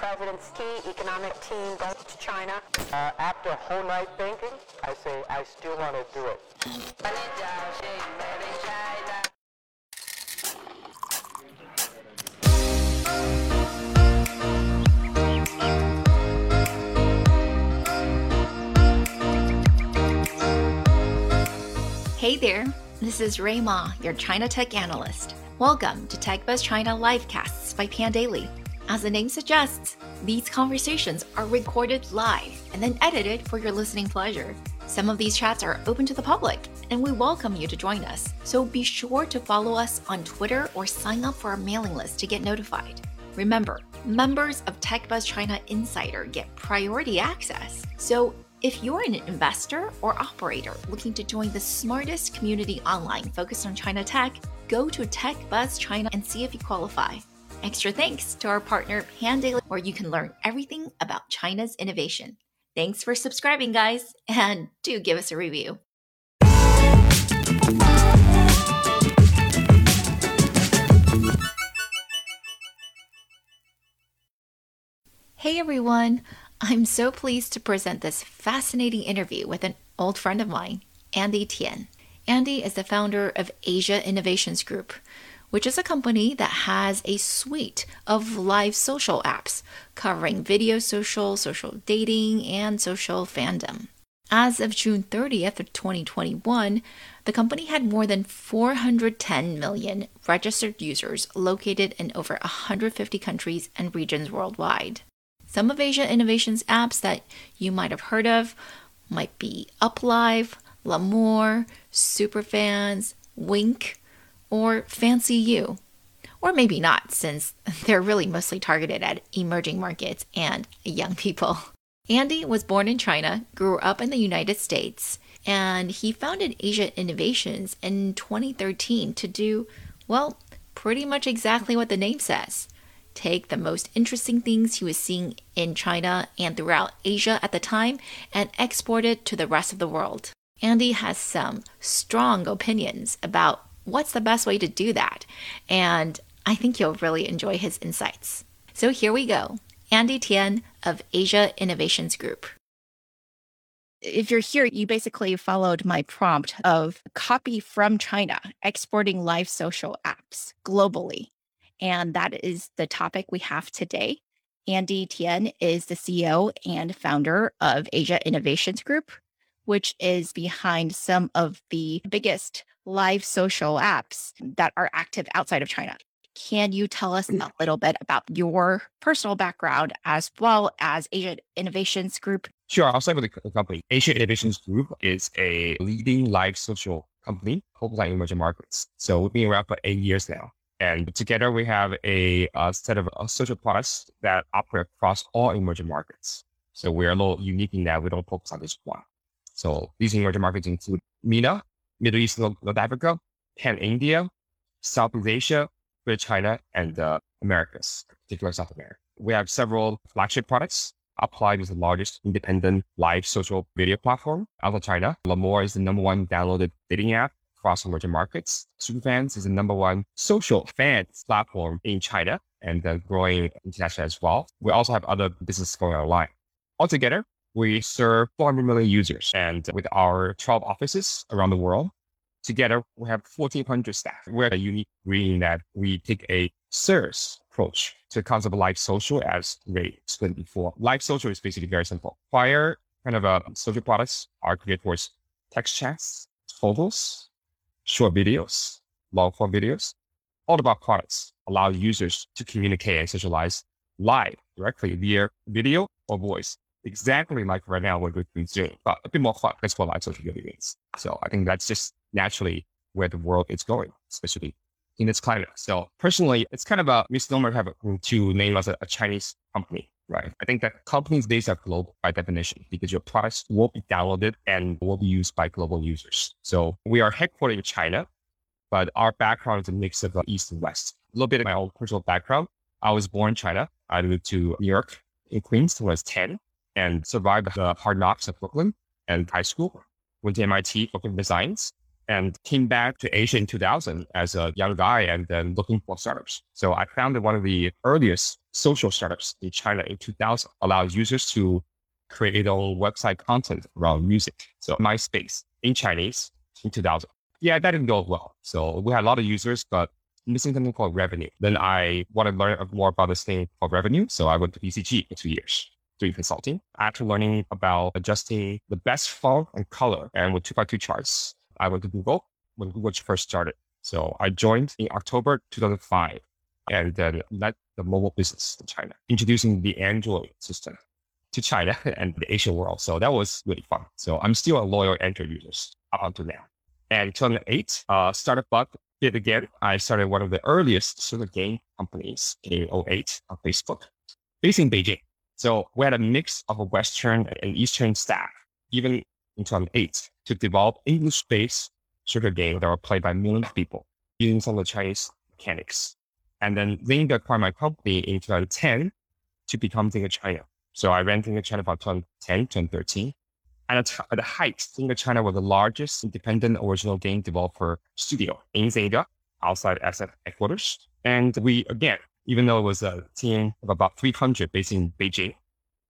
president's key economic team going to China. Uh, after a whole night thinking, I say I still want to do it. Hey there, this is Rui Ma, your China Tech Analyst. Welcome to TechBuzz China Livecasts by Pandaily. As the name suggests, these conversations are recorded live and then edited for your listening pleasure. Some of these chats are open to the public, and we welcome you to join us. So be sure to follow us on Twitter or sign up for our mailing list to get notified. Remember, members of TechBuzz China Insider get priority access. So if you're an investor or operator looking to join the smartest community online focused on China tech, go to TechBuzz China and see if you qualify. Extra thanks to our partner Pandaily, where you can learn everything about China's innovation. Thanks for subscribing, guys, and do give us a review. Hey everyone! I'm so pleased to present this fascinating interview with an old friend of mine, Andy Tian. Andy is the founder of Asia Innovations Group, which is a company that has a suite of live social apps covering video social, social dating, and social fandom. As of June 30th of 2021, the company had more than 410 million registered users located in over 150 countries and regions worldwide. Some of Asia Innovations apps that you might have heard of might be UpLive, L'Amour, Superfans, Wink, or Fancy You. Or maybe not, since they're really mostly targeted at emerging markets and young people. Andy was born in China, grew up in the United States, and he founded Asia Innovations in 2013 to do, well, pretty much exactly what the name says take the most interesting things he was seeing in China and throughout Asia at the time and export it to the rest of the world. Andy has some strong opinions about what's the best way to do that, and I think you'll really enjoy his insights. So here we go Andy Tian of Asia Innovations Group. If you're here, you basically followed my prompt of copy from China, exporting live social apps globally. And that is the topic we have today. Andy Tian is the CEO and founder of Asia Innovations Group, which is behind some of the biggest live social apps that are active outside of China. Can you tell us a little bit about your personal background as well as Asia Innovations Group? Sure, I'll start with the company. Asia Innovations Group is a leading live social company focused on emerging markets. So we've been around for eight years now. And together we have a, a set of uh, social products that operate across all emerging markets. So we're a little unique in that we don't focus on just one. So these emerging markets include MENA, Middle East, North Africa, Pan India, Southeast Asia, Greater China, and uh, Americas, particularly South America. We have several flagship products. UpLive is the largest independent live social video platform out of China. L'Amour is the number one downloaded dating app across emerging markets. Superfans is the number one social fans platform in China and uh, growing internationally as well. We also have other businesses going online. Altogether, we serve 400 million users and with our 12 offices around the world, together we have 1400 staff. We're a unique in that we take a SaaS approach to the concept of live social as Rui explained before. Live social is basically very simple. Prior kind of uh, social products are geared towards text chats, photos, short videos, long form videos. All our products allow users to communicate and socialize live directly via video or voice. Exactly like right now what doing Zoom, but a bit more fun. That's what social media means. So I think that's just naturally where the world is going, especially in its climate. So personally, it's kind of a misnomer to have to name us a, a Chinese company right? I think that companies these are global by definition because your products will be downloaded and will be used by global users. So we are headquartered in China, but our background is a mix of uh, East and West. A little bit of my own personal background. I was born in China. I moved to New York in Queens when I was 10 and survived the hard knocks of Brooklyn and high school. Went to MIT, for science, and came back to Asia in 2000 as a young guy and then looking for startups. So I founded one of the earliest social startups in China in 2000, allowed users to create their own website content around music. So MySpace in Chinese in 2000. Yeah, that didn't go well. So we had a lot of users, but missing something called revenue. Then I wanted to learn more about this thing called revenue. So I went to BCG for two years doing consulting. After learning about adjusting the best font and color and with two by two charts, I went to Google when Google first started. So I joined in October 2005 and then led the mobile business in China, introducing the Android system to China and the Asian world. So that was really fun. So I'm still a loyal Android user up until now. And 2008, uh, Startup Bug did again. I started one of the earliest sort of game companies in 08 on Facebook, based in Beijing. So we had a mix of a Western and Eastern staff, even in 2008, to develop English-based sugar games that were played by millions of people using some of the Chinese mechanics. And then Zynga acquired my company in 2010 to become Zynga China. So I ran Zynga China from 2010 2013. And at, at the height, Zynga China was the largest independent original game developer studio in Zynga outside SF headquarters. And we, again, even though it was a team of about 300 based in Beijing,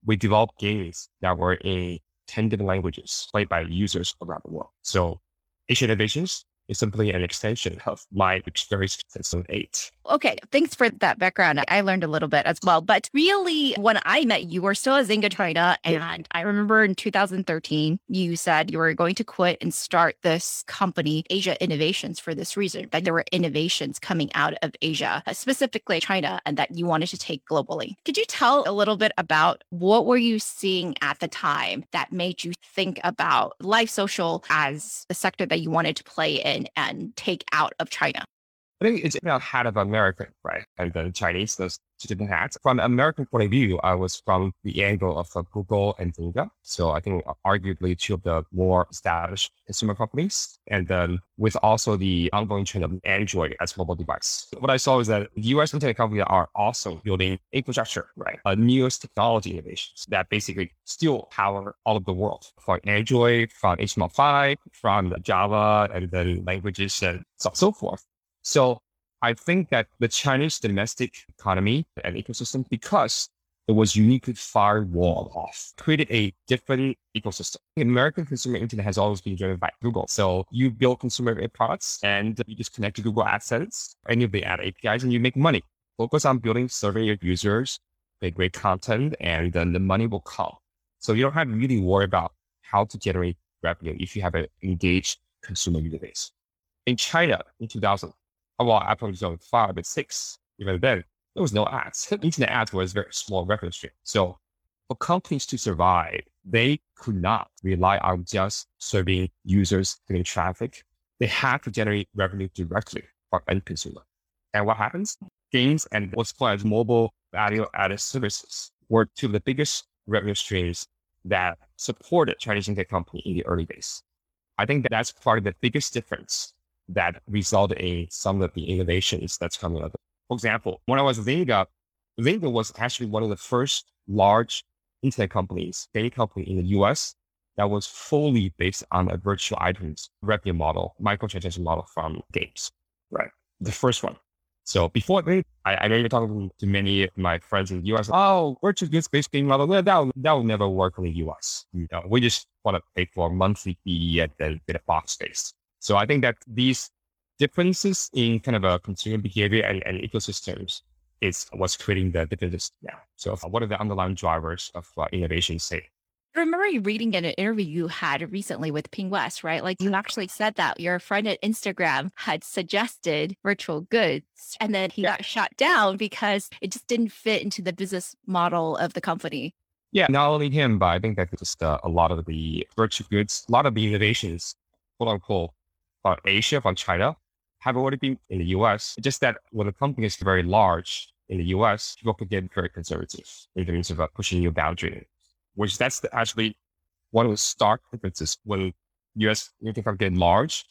we developed games that were in 10 different languages played by users around the world. So Asian Innovations is simply an extension of my experience since 2008. Okay, thanks for that background. I learned a little bit as well. But really, when I met you, were still at Zynga China. And I remember in 2013, you said you were going to quit and start this company, Asia Innovations, for this reason that there were innovations coming out of Asia, uh, specifically China, and that you wanted to take globally. Could you tell a little bit about what were you seeing at the time that made you think about live social as a sector that you wanted to play in? And take out of China? I think it's about hat of American, right? And the Chinese, those two different hats. From an American point of view, I was from the angle of uh, Google and Zynga. So I think uh, arguably two of the more established consumer companies. And then with also the ongoing trend of Android as mobile device. What I saw is that US internet companies are also building infrastructure, right? A newest technology innovations that basically still power all of the world from Android, from HTML5, from Java, and then languages and so, so forth. So I think that the Chinese domestic economy and ecosystem, because it was uniquely firewalled off, created a different ecosystem. American consumer internet has always been driven by Google. So you build consumer products and you just connect to Google AdSense and you the ad APIs and you make money. Focus on building, serving your users, make great content, and then the money will come. So you don't have to really worry about how to generate revenue if you have an engaged consumer user base. In China in 2000, well, Apple Zone 5 and 6, even then, there was no ads. Internet ads was very small revenue stream. So for companies to survive, they could not rely on just serving users, getting traffic. They had to generate revenue directly from end consumer. And what happens? Games and what's called as mobile value added services were two of the biggest revenue streams that supported Chinese internet company in the early days. I think that that's part of the biggest difference that result in some of the innovations that's coming up. For example, when I was at Zynga, Zynga was actually one of the first large internet companies, data company in the US that was fully based on a virtual items revenue model, microtransaction model from games. Right. The first one. So before that, I, I remember talking to many of my friends in the US. Oh, virtual goods based game model. Well, that will, that will never work in the US. You know, we just want to pay for a monthly fee and then get a box space. So I think that these differences in kind of a consumer behavior and, and ecosystems is what's creating the differences now. So what are the underlying drivers of uh, innovation say? I remember you reading in an interview you had recently with PingWest, right? Like you actually said that your friend at Instagram had suggested virtual goods and then he yeah. got shot down because it just didn't fit into the business model of the company. Yeah, not only him, but I think that just uh, a lot of the virtual goods, a lot of the innovations, quote unquote, from Asia, from China, have already been in the US. Just that when the company is very large in the US, people could get very conservative in terms of uh, pushing new boundary, which that's the, actually one of the stark differences. When US companies get large,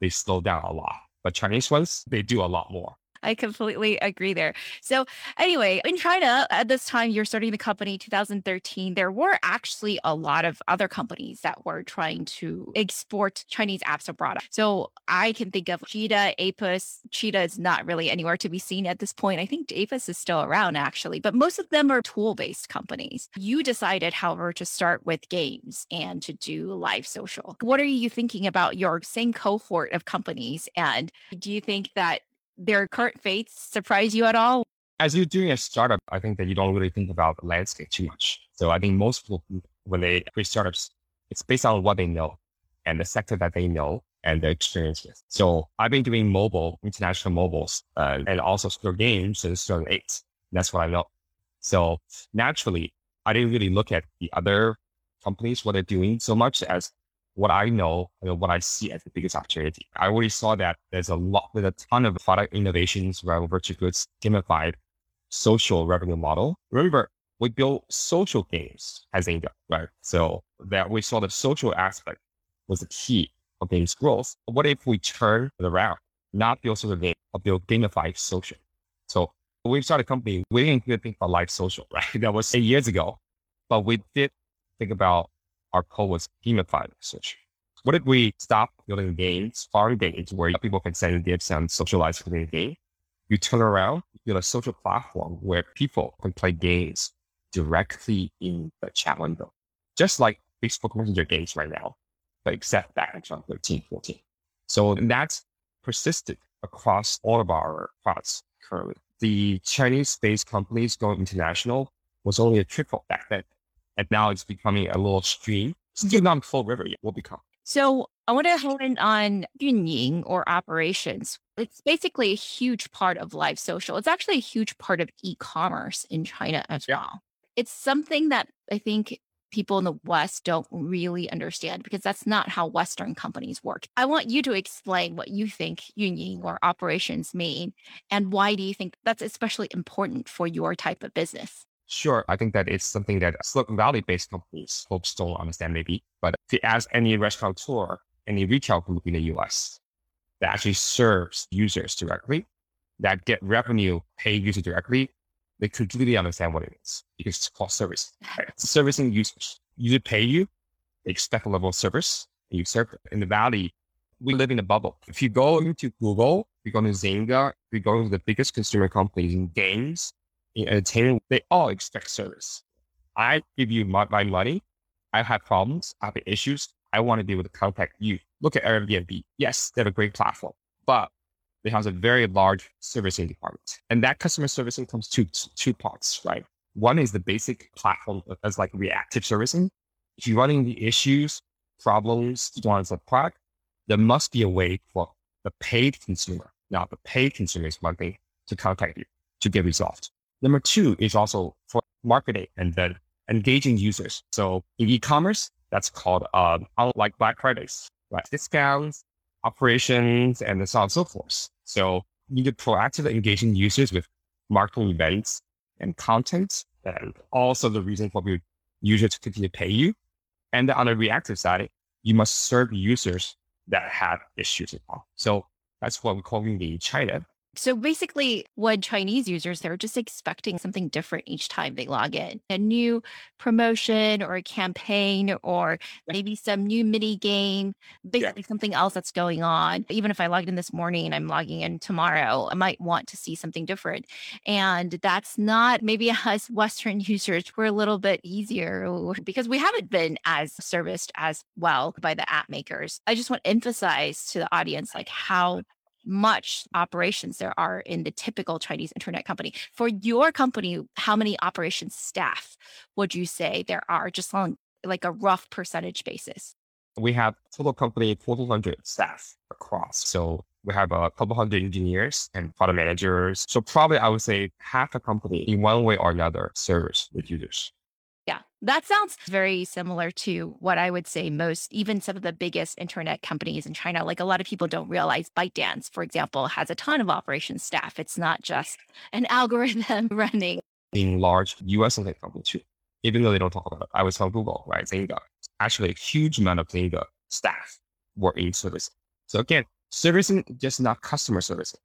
they slow down a lot. But Chinese ones, they do a lot more. I completely agree there. So, anyway, in China, at this time, you're starting the company 2013. There were actually a lot of other companies that were trying to export Chinese apps abroad. So, I can think of Cheetah, Apus. Cheetah is not really anywhere to be seen at this point. I think Apus is still around actually, but most of them are tool based companies. You decided, however, to start with games and to do live social. What are you thinking about your same cohort of companies? And do you think that their current fates surprise you at all? As you're doing a startup, I think that you don't really think about the landscape too much. So I think most people, when they create startups, it's based on what they know and the sector that they know and their experience with. So I've been doing mobile, international mobiles, uh, and also store games since 2008. That's what I know. So naturally, I didn't really look at the other companies, what they're doing so much as what I know what I see as the biggest opportunity. I already saw that there's a lot, with a ton of product innovations around virtual goods, gamified social revenue model. Remember, we built social games as Zynga, right? So that we saw the social aspect was the key of games growth. What if we turn it around, not build social game, but build gamified social? So we started a company, we didn't even think about live social, right? That was eight years ago, but we did think about our code was gamified research. What if we stop building games, farm games, where people can send gifts and socialize within a game? You turn around, build a social platform where people can play games directly in the chat window, just like Facebook Messenger games right now, but except back in 2013, 14. So that's persisted across all of our products currently. The Chinese-based companies going international was only a trickle back then and now it's becoming a little stream. Still not full river yet. Will become. So I want to hone in on Yunying or operations. It's basically a huge part of live social. It's actually a huge part of e-commerce in China as well. It's something that I think people in the West don't really understand because that's not how Western companies work. I want you to explain what you think Yunying or operations mean and why do you think that's especially important for your type of business? Sure. I think that it's something that Silicon Valley based companies folks don't understand maybe. But if you ask any restaurateur, any retail group in the US that actually serves users directly, that get revenue, pay users directly, they completely understand what it is because it's called service. Right? Servicing users. User pay you, they expect a level of service, and you serve. In the Valley, we live in a bubble. If you go into Google, you go to Zynga, you go to the biggest consumer companies in games, in entertainment, they all expect service. I give you my, my money. I have problems. I have issues. I want to be able to contact you. Look at Airbnb. Yes, they have a great platform, but they have a very large servicing department. And that customer servicing comes to two parts, right? One is the basic platform as like reactive servicing. If you're running the issues, problems, want a product, there must be a way for the paid consumer. Now, the paid consumer is to contact you to get resolved. Number two is also for marketing and then engaging users. So in e-commerce, that's called um, like Black Fridays, right? Discounts, operations, and so on and so forth. So you need to proactively engaging users with marketing events and content, and also the reason for your user to continue to pay you. And on the reactive side, you must serve users that have issues. So that's what we're calling the China so basically, what Chinese users, they're just expecting something different each time they log in a new promotion or a campaign, or maybe some new mini game, basically yeah. something else that's going on. Even if I logged in this morning and I'm logging in tomorrow, I might want to see something different. And that's not maybe as Western users, we're a little bit easier because we haven't been as serviced as well by the app makers. I just want to emphasize to the audience like how much operations there are in the typical Chinese internet company. For your company, how many operations staff would you say there are just on like a rough percentage basis? We have total company 400 staff across. So we have a couple hundred engineers and product managers. So probably I would say half a company in one way or another serves with users. That sounds very similar to what I would say most, even some of the biggest internet companies in China. Like a lot of people don't realize ByteDance, for example, has a ton of operations staff. It's not just an algorithm running. In large US internet companies too, even though they don't talk about it. I was on Google, right? Zynga. Actually, a huge amount of Zynga staff were in service. So again, servicing just not customer servicing.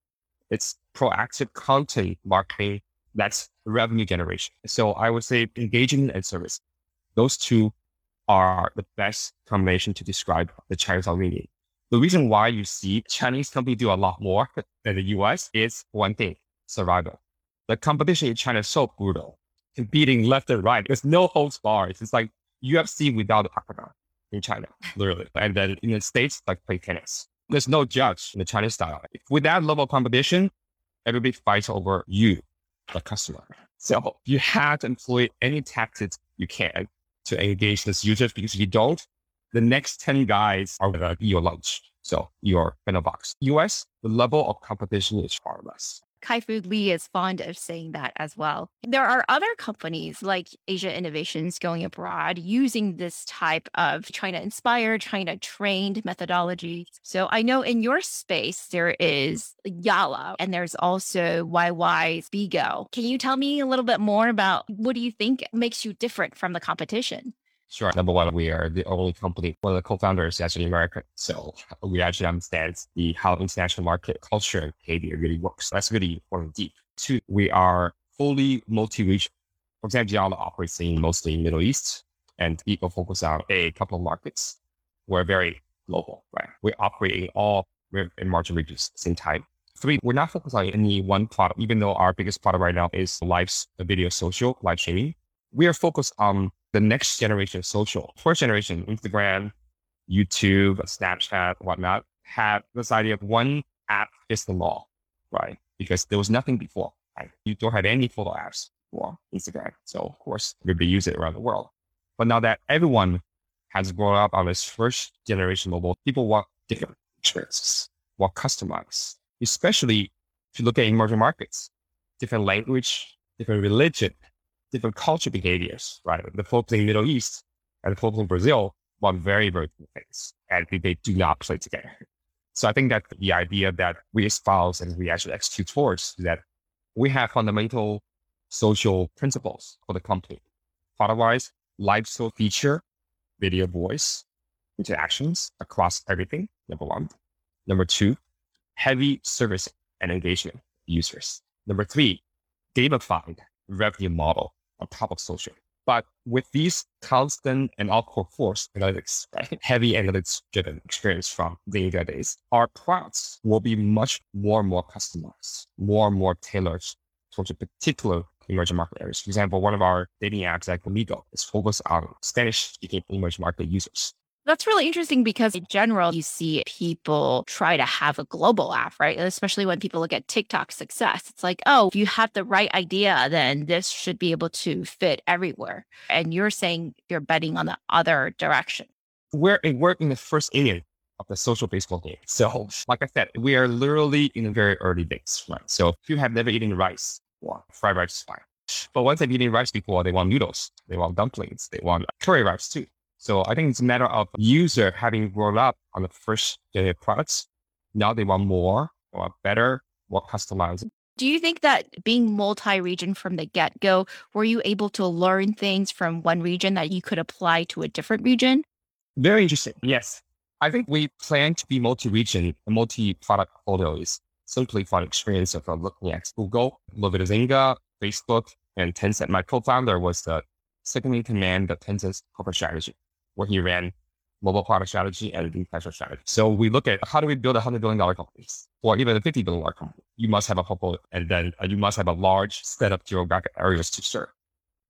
It's proactive content marketing. That's revenue generation. So I would say engagement and service. Those two are the best combination to describe the Chinese community. The reason why you see Chinese companies do a lot more than the US is one thing, survival. The competition in China is so brutal, competing left and right. There's no holds bars. It's like UFC without the octagon in China, literally. And then in the States, like play tennis. There's no judge in the Chinese style. With that level of competition, everybody fights over you, the customer. So you have to employ any tactics you can to engage this users because if you don't, the next 10 guys are going to be your lunch. So your banner box. US, the level of competition is far less. Kai-Fu Lee is fond of saying that as well. There are other companies like Asia Innovations going abroad using this type of China inspired, China trained methodology. So I know in your space, there is Yalla and there's also YY's Bigo. Can you tell me a little bit more about what do you think makes you different from the competition? Sure. Number one, we are the only company, one of the co-founders is actually American. So we actually understand the how international market culture and behavior really works. That's really important deep. Two, we are fully multi-region. For example, Yalla operates in mostly Middle East and Bigo focus on a couple of markets. We're very global, right? We operate in all emerging regions at the same time. Three, we're not focused on any one product, even though our biggest product right now is live video social, live streaming. We are focused on the next generation of social, first generation, Instagram, YouTube, Snapchat, whatnot, had this idea of one app is the law, right? Because there was nothing before. Right? You don't have any photo apps for Instagram. So of course, everybody use it around the world. But now that everyone has grown up on this first generation mobile, people want different experiences, want customized, especially if you look at emerging markets, different language, different religion, different culture behaviors, right? The folks in the Middle East and the folks in Brazil want very, very different things, and they do not play together. So I think that the idea that we espouse and we actually execute towards is that we have fundamental social principles for the company. Otherwise, live so feature, video voice, interactions across everything, number one. Number two, heavy service and engagement users. Number three, gamified revenue model on top of social. But with these constant and all-core force analytics, right, heavy analytics driven experience from the days, our products will be much more and more customized, more and more tailored towards a particular emerging market areas. For example, one of our dating apps like Amigo is focused on Spanish speaking emerging market users. That's really interesting because in general, you see people try to have a global app, right? Especially when people look at TikTok success. It's like, oh, if you have the right idea, then this should be able to fit everywhere. And you're saying you're betting on the other direction. We're, eh, we're in the first inning of the social baseball game. So, like I said, we are literally in very early days, right? So, if you have never eaten rice, well, fried rice is fine. But once they've eaten rice before, they want noodles, they want dumplings, they want curry rice too. So I think it's a matter of user having grown up on the first generation products. Now they want more, or better, more customized. Do you think that being multi-region from the get-go, were you able to learn things from one region that you could apply to a different region? Very interesting. Yes. I think we plan to be multi-region, a multi-product portfolio is simply for experience of looking at Google, a little Zynga, Facebook, and Tencent. My co-founder was the second in command of Tencent's corporate strategy where he ran mobile product strategy and financial strategy. So we look at how do we build a hundred billion dollar companies or even a fifty billion dollar company. You must have a portfolio, and then uh, you must have a large set of geographic areas to serve.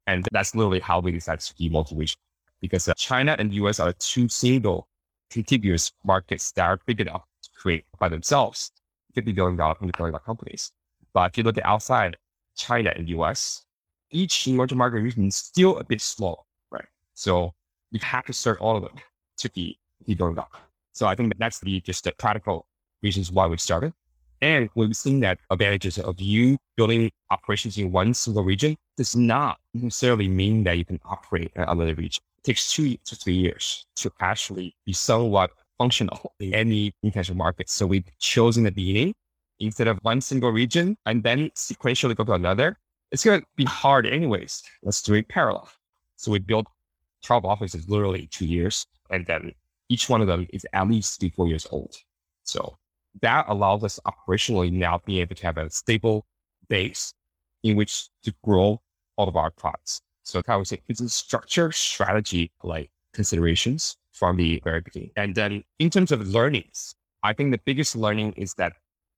And that's literally how we decided to be multi-region because uh, China and the US are two single contiguous markets that are big enough to create by themselves $50 billion, $100 billion companies. But if you look at outside China and US, each emerging market region is still a bit slow, right? So you have to serve all of them to be, be going up. So I think that that's the just the practical reasons why we started. And we've seen that advantages of you building operations in one single region does not necessarily mean that you can operate in another region. It takes two to three years to actually be somewhat functional in any international market. So we've chosen the beginning instead of one single region and then sequentially go to another. It's going to be hard anyways. Let's do it parallel. So we built 12 offices literally two years. And then each one of them is at least three, four years old. So that allows us operationally now being able to have a stable base in which to grow all of our products. So I would say it's a structure strategy like considerations from the very beginning. And then in terms of learnings, I think the biggest learning is that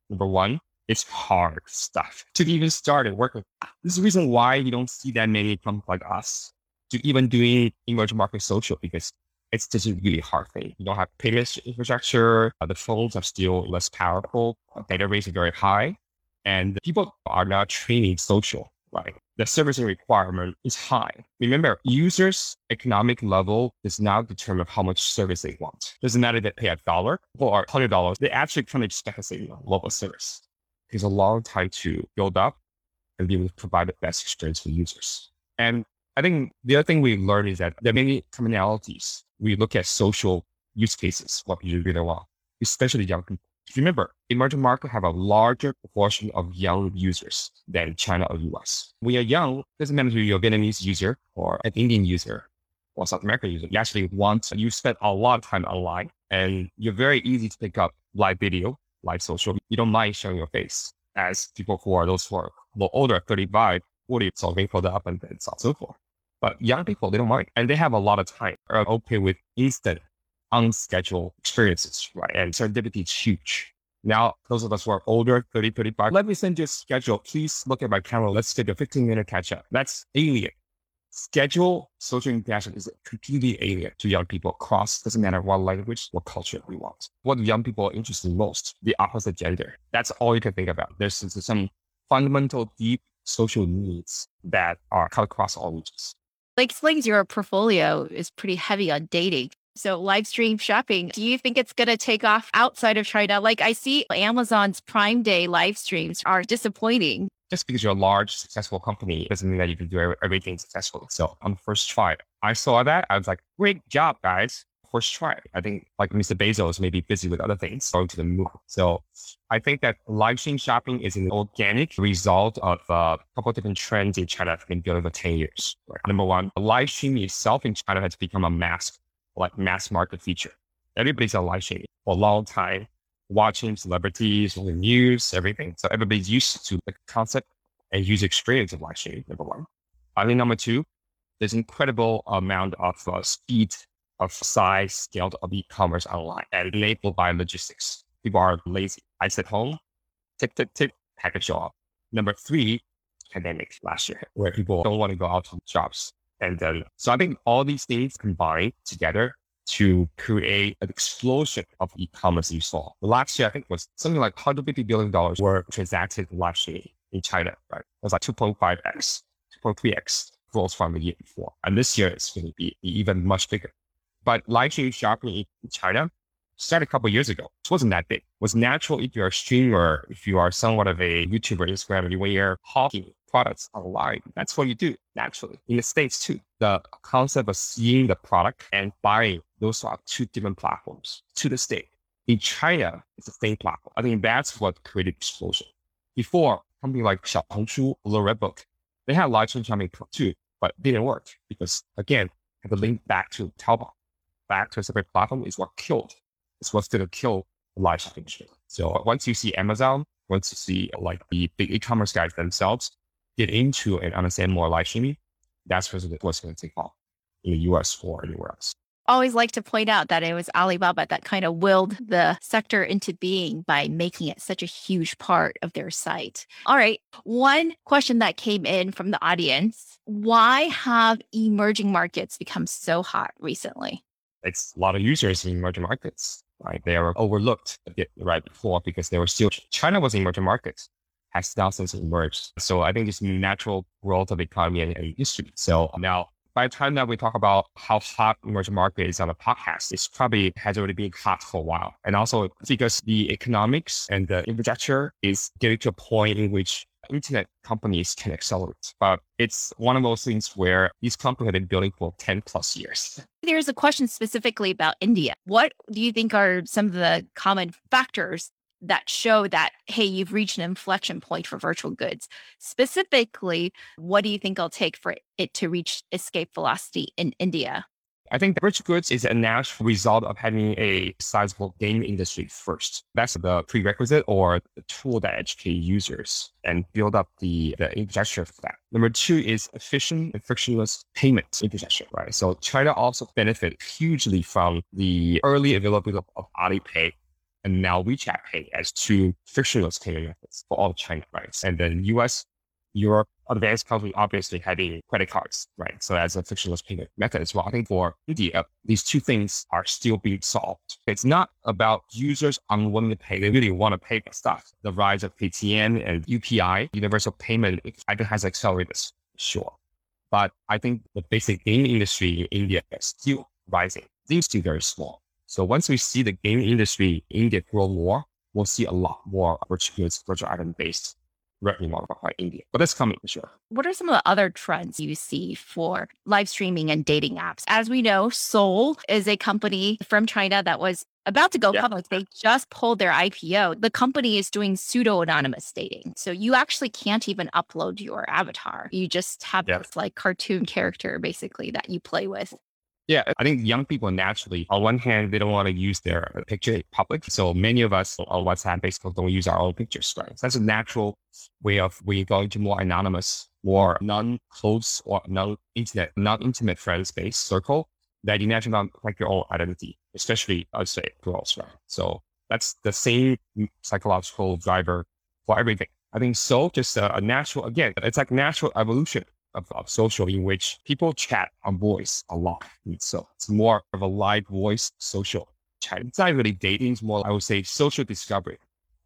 number one, it's hard stuff to even start and work with. This is the reason why you don't see that many companies like us to even doing emerging market social because it's just a really hard thing. You don't have payments infrastructure. Uh, the phones are still less powerful. Data rates are very high. And people are not training social, right? The servicing requirement is high. Remember, users' economic level does not determine how much service they want. Doesn't matter they pay a dollar or hundred dollars. They actually kind of expect the same level of service. It takes a long time to build up and be able to provide the best experience for users. And I think the other thing we learned is that there are many commonalities. We look at social use cases, what people really want, especially young people. Remember, emerging markets have a larger proportion of young users than China or US. When you're young, doesn't matter if you're a Vietnamese user or an Indian user or South American user. You actually want, you spend a lot of time online and you're very easy to pick up live video, live social. You don't mind showing your face as people who are those who are older, 35, 40, solving for the up and and so forth. But young people, they don't mind. And they have a lot of time, are okay with instant, unscheduled experiences, right? And serendipity is huge. Now, those of us who are older, 30, 35, let me send you a schedule. Please look at my camera. Let's schedule a 15 minute catch up. That's alien. Schedule social interaction is completely alien to young people across, doesn't matter what language, what culture we want. What young people are interested in most, the opposite gender. That's all you can think about. There's some fundamental, deep social needs that are cut across all regions like Sling's, your portfolio is pretty heavy on dating. So live stream shopping, do you think it's going to take off outside of China? Like I see Amazon's Prime Day live streams are disappointing. Just because you're a large, successful company doesn't mean that you can do everything successfully. So on the first try, I saw that. I was like, great job, guys first try. I think like Mr. Bezos may be busy with other things going to the moon. So I think that live stream shopping is an organic result of uh, a couple of different trends in China have been building for 10 years. Right? Number one, live streaming itself in China has become a mass, like mass market feature. Everybody's on live streaming for a long time, watching celebrities, the news, everything. So everybody's used to the concept and user experience of live streaming, number one. I think number two, there's incredible amount of uh, speed of size scaled of e-commerce online and enabled by logistics. People are lazy. I sit home, tick, tick, tick, package show up. Number three, pandemic last year, where people don't want to go out to shops. And then, so I think all these things combined together to create an explosion of e-commerce you saw. Last year, I think was something like $150 billion were transacted last year in China, right? It was like 2.5x, 2.3x growth from the year before. And this year, it's going to be even much bigger. But live stream shopping in China started a couple years ago. It wasn't that big. It was natural if you're a streamer, if you are somewhat of a YouTuber, Instagram, when you're hawking products online. That's what you do naturally. In the States too, the concept of seeing the product and buying, those are two different platforms to the state. In China, it's the same platform. I think that's what created explosion. Before, something like Xiaohongshu Red Book, they had live stream shopping too, but didn't work because again, have to link back to Taobao back to a separate platform is what killed. It's what's going to kill live shopping So uh, once you see Amazon, once you see like the big e-commerce guys themselves get into and understand more live streaming, that's what's going to take off in the US or anywhere else. Always like to point out that it was Alibaba that kind of willed the sector into being by making it such a huge part of their site. All right. One question that came in from the audience Why have emerging markets become so hot recently? It's a lot of users in emerging markets, right? They are overlooked right before because they were still, China was emerging markets, has now since emerged. So I think it's natural growth of economy and, and history. So now by the time that we talk about how hot emerging market is on the podcast, it's probably has already been hot for a while. And also because the economics and the infrastructure is getting to a point in which internet companies can accelerate. But it's one of those things where these companies have been building for 10 plus years. There's a question specifically about India. What do you think are some of the common factors that show that, hey, you've reached an inflection point for virtual goods? Specifically, what do you think it'll take for it to reach escape velocity in India? I think virtual goods is a natural result of having a sizable game industry first. That's the prerequisite or the tool that educate users and build up the, the infrastructure for that. Number two is efficient and frictionless payment infrastructure, right? So China also benefit hugely from the early availability of, of Alipay and now WeChat Pay as two frictionless payment methods for all China, right? And then US Europe, advanced countries obviously having credit cards, right? So as a frictionless payment method as well. I think for India, these two things are still being solved. It's not about users unwilling to pay. They really want to pay for stuff. The rise of Paytm and UPI, universal payment, I think has accelerated this, sure. But I think the basic game industry in India is still rising. These still very small. So once we see the game industry in India grow more, we'll see a lot more goods, virtual item based revenue model by India. But that's coming for sure. What are some of the other trends you see for live streaming and dating apps? As we know, Soul is a company from China that was about to go Yeah. public. They just pulled their IPO. The company is doing pseudo anonymous dating. So you actually can't even upload your avatar. You just have Yeah. this like cartoon character basically that you play with. Yeah, I think young people naturally, on one hand, they don't want to use their picture public. So many of us on WhatsApp, Facebook don't use our own pictures, right? That's a natural way of we going to more anonymous, more non-close or non-internet, non-intimate friend space circle that you naturally don't like your own identity, especially, I'd say, girls, right? So that's the same psychological driver for everything. I think so, just a, a natural, again, it's like natural evolution of, of social in which people chat on voice a lot. So it's more of a live voice social chat. It's not really dating, it's more, I would say, social discovery,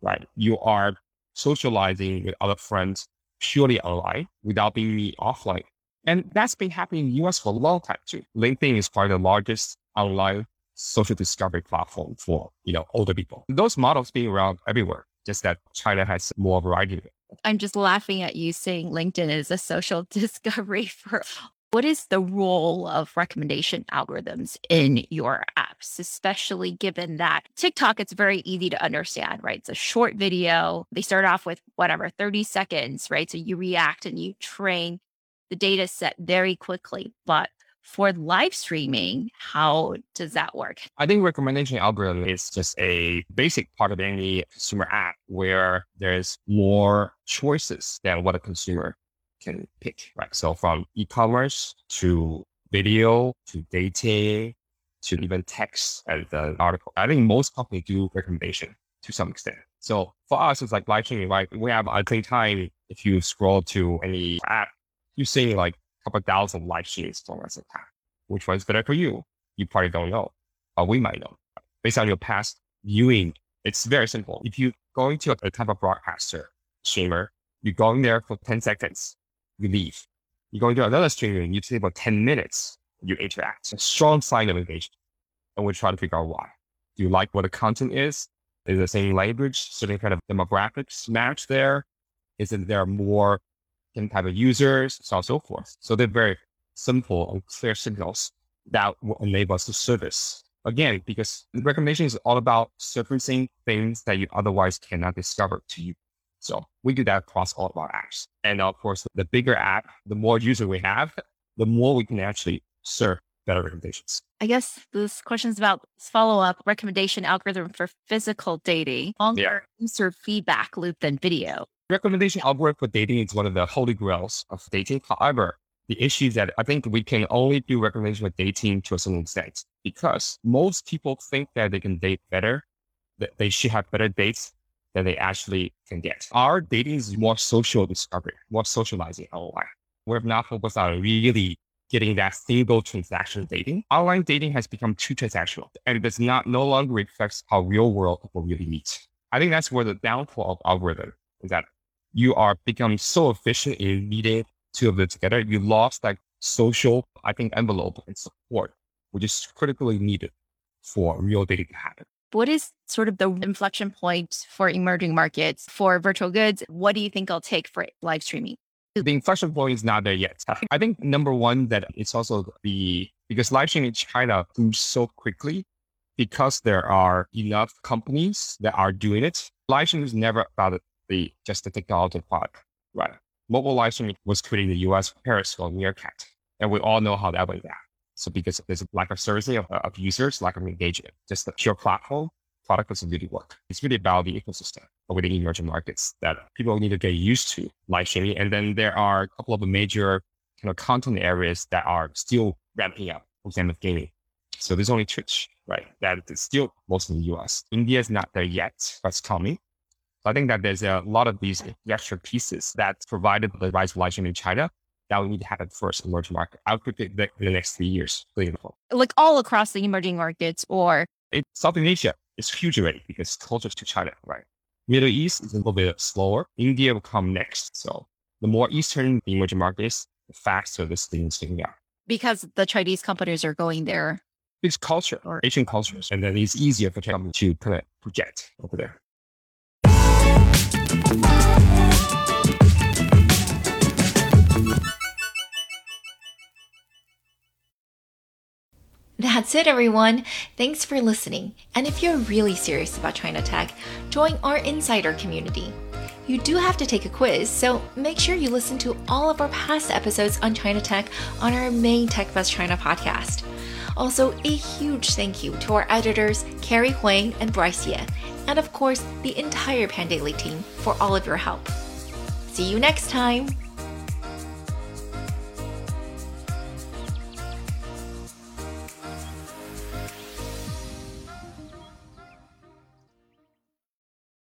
right? You are socializing with other friends purely online without being offline. And that's been happening in the US for a long time too. LinkedIn is probably the largest online social discovery platform for, you know, older people. Those models being around everywhere, just that China has more variety. I'm just laughing at you saying LinkedIn is a social discovery for what is the role of recommendation algorithms in your apps, especially given that TikTok, it's very easy to understand, right? It's a short video. They start off with whatever, 30 seconds, right? So you react and you train the data set very quickly. But for live streaming, how does that work? I think recommendation algorithm is just a basic part of any consumer app where there's more choices than what a consumer can pick, right? So from e-commerce to video to dating to even text as an article. I think most companies do recommendation to some extent. So for us, it's like live streaming, right? We have at the time, if you scroll to any app, you see like a couple thousand live streams from us app. Which one's better for you? You probably don't know, but we might know. Based on your past viewing, it's very simple. If you go into a type of broadcaster streamer, you go in there for 10 seconds, you leave. You go into another streamer, you stay about 10 minutes, you interact. A strong sign of engagement. And we try to figure out why. Do you like what the content is? Is the same language, certain kind of demographics match there? Is it there more type of users, so on and so forth. So they're very simple and clear signals that will enable us to service. Again, because the recommendation is all about surfacing things that you otherwise cannot discover to you. So we do that across all of our apps. And of course, the bigger app, the more user we have, the more we can actually serve better recommendations. I guess this question is about follow up recommendation algorithm for physical dating, longer user feedback loop than video. Recommendation algorithm for dating is one of the holy grails of dating. However, the issue is that I think we can only do recommendation for dating to a certain extent because most people think that they can date better, that they should have better dates than they actually can get. Our dating is more social discovery, more socializing online. We're not focused on really getting that single transaction dating. Online dating has become too transactional and it does not no longer reflects how real world people really meet. I think that's where the downfall of algorithm is that you are becoming so efficient in meeting two of them together. You lost like social, I think, envelope and support, which is critically needed for real dating to happen. What is sort of the inflection point for emerging markets for virtual goods? What do you think it'll take for live streaming? The inflection point is not there yet. I think number one, that it's also the, because live streaming in China moves so quickly because there are enough companies that are doing it. Live streaming is never about the, just the technology part, right? Mobile live streaming was created in the US, Periscope, Meerkat. And we all know how that went down. So because there's a lack of servicing of, of users, lack of engagement, just the pure platform product doesn't really work. It's really about the ecosystem within emerging markets that people need to get used to live streaming. And then there are a couple of major kind of content areas that are still ramping up, for example, gaming. So there's only Twitch, right? That is still mostly in the US. India is not there yet, but it's coming. So I think that there's a lot of these extra pieces that provided the rise of live streaming in China that we need to have happen first in emerging market. I would predict in the next three years. Like all across the emerging markets or in Southeast Asia, it's huge already because closer to China, right? Middle East is a little bit slower. India will come next. So the more Eastern the emerging markets, the faster this thing is taking out. Because the Chinese companies are going there. It's culture or Asian cultures. And then it's easier for them to kind of project over there. That's it, everyone. Thanks for listening. And if you're really serious about China Tech, join our insider community. You do have to take a quiz, so make sure you listen to all of our past episodes on China Tech on our main TechBuzz China podcast. Also, a huge thank you to our editors, Carrie Huang and Bryce Ye, and of course, the entire Pandaily team for all of your help. See you next time!